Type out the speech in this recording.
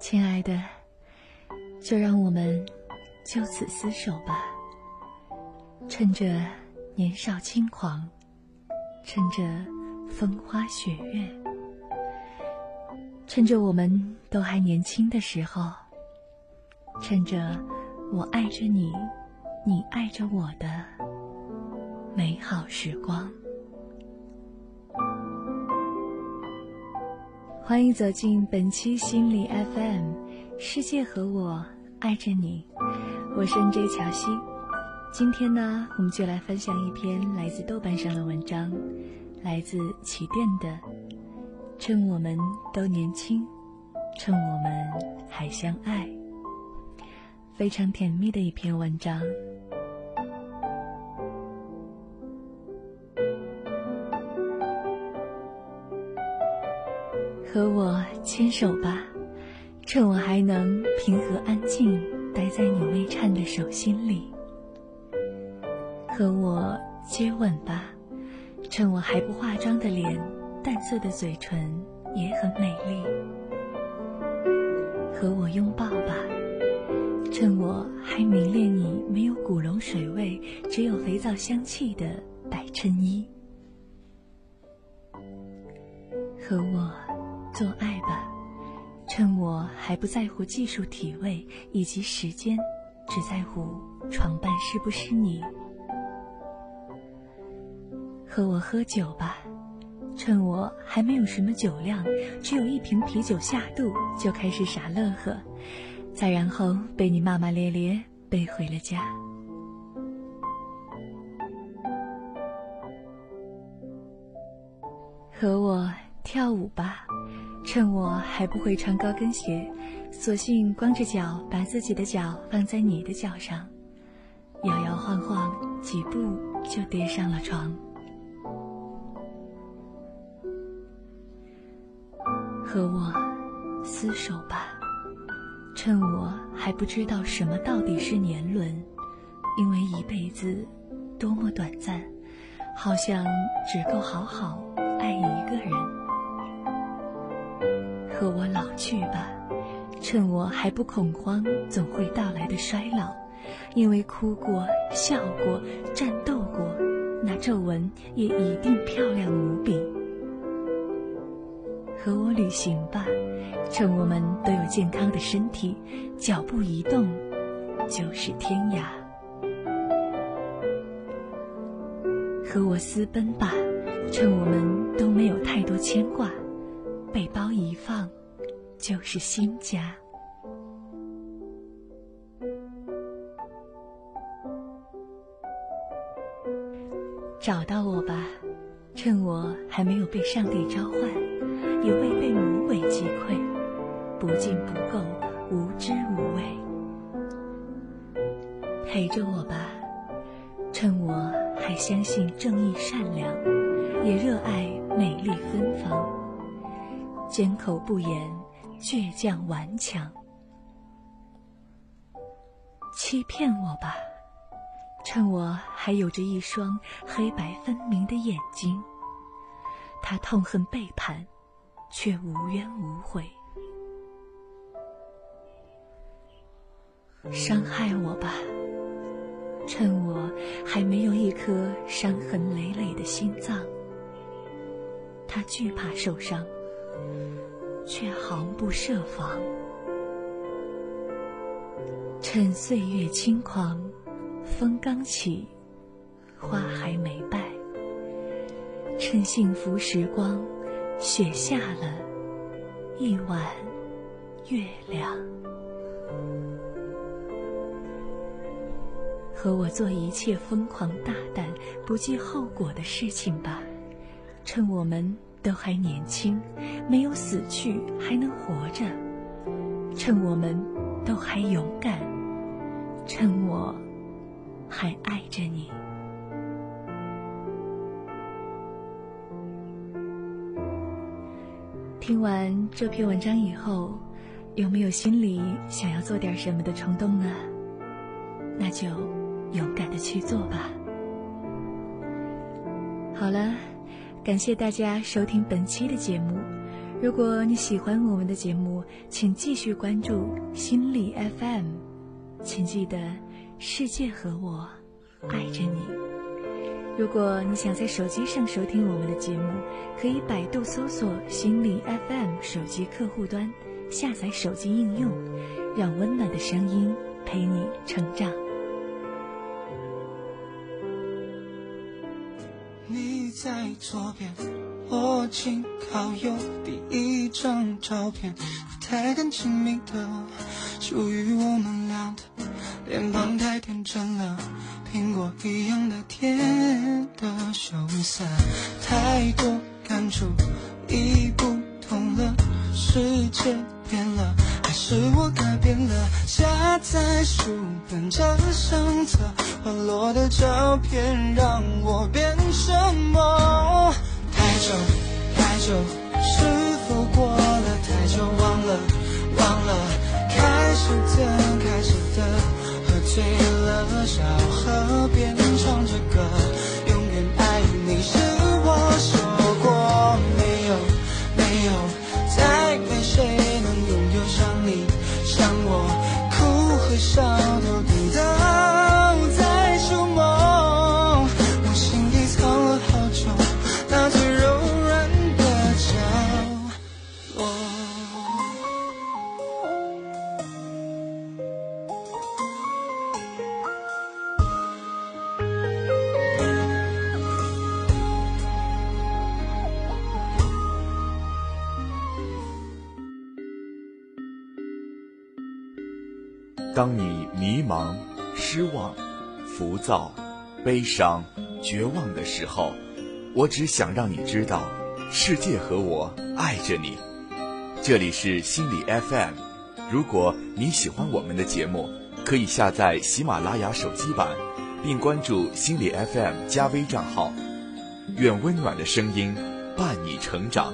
亲爱的，就让我们就此厮守吧。趁着年少轻狂，趁着风花雪月，趁着我们都还年轻的时候，趁着我爱着你，你爱着我的美好时光。欢迎走进本期心理 FM，世界和我爱着你，我是 N J 乔西。今天呢，我们就来分享一篇来自豆瓣上的文章，来自起点的。趁我们都年轻，趁我们还相爱，非常甜蜜的一篇文章。和我牵手吧，趁我还能平和安静待在你微颤的手心里。和我接吻吧，趁我还不化妆的脸，淡色的嘴唇也很美丽。和我拥抱吧，趁我还迷恋你没有古龙水味，只有肥皂香气的白衬衣。和我。做爱吧，趁我还不在乎技术、体位以及时间，只在乎床伴是不是你。和我喝酒吧，趁我还没有什么酒量，只有一瓶啤酒下肚，就开始傻乐呵，再然后被你骂骂咧咧背回了家。和我跳舞吧。趁我还不会穿高跟鞋，索性光着脚把自己的脚放在你的脚上，摇摇晃晃几步就跌上了床。和我厮守吧，趁我还不知道什么到底是年轮，因为一辈子多么短暂，好像只够好好爱一个人。和我老去吧，趁我还不恐慌总会到来的衰老，因为哭过、笑过、战斗过，那皱纹也一定漂亮无比。和我旅行吧，趁我们都有健康的身体，脚步移动就是天涯。和我私奔吧，趁我们都没有太多牵挂。背包一放，就是新家。找到我吧，趁我还没有被上帝召唤，也未被魔鬼击溃，不进不够，无知无畏。陪着我吧，趁我还相信正义善良，也热爱美丽芬芳。缄口不言，倔强顽强。欺骗我吧，趁我还有着一双黑白分明的眼睛。他痛恨背叛，却无怨无悔。伤害我吧，趁我还没有一颗伤痕累累的心脏。他惧怕受伤。却毫不设防。趁岁月轻狂，风刚起，花还没败。趁幸福时光，雪下了一晚月亮。和我做一切疯狂大胆、不计后果的事情吧，趁我们。都还年轻，没有死去，还能活着。趁我们都还勇敢，趁我还爱着你。听完这篇文章以后，有没有心里想要做点什么的冲动呢？那就勇敢的去做吧。好了。感谢大家收听本期的节目。如果你喜欢我们的节目，请继续关注心理 FM。请记得，世界和我爱着你。如果你想在手机上收听我们的节目，可以百度搜索“心理 FM” 手机客户端，下载手机应用，让温暖的声音陪你成长。在左边，我紧靠右，第一张照片，不太敢亲密的，属于我们俩的，脸庞太天真了，苹果一样的甜的羞涩，太多感触，已不同了，世界变了，还是我改变了？夹在书本这相册，滑落的照片让我变什么？太久太久，是否过了太久？忘了忘了，开始的开始的，喝醉了，小河边唱着歌，当你迷茫、失望、浮躁、悲伤、绝望的时候，我只想让你知道，世界和我爱着你。这里是心理 FM，如果你喜欢我们的节目，可以下载喜马拉雅手机版，并关注心理 FM 加微账号。愿温暖的声音伴你成长。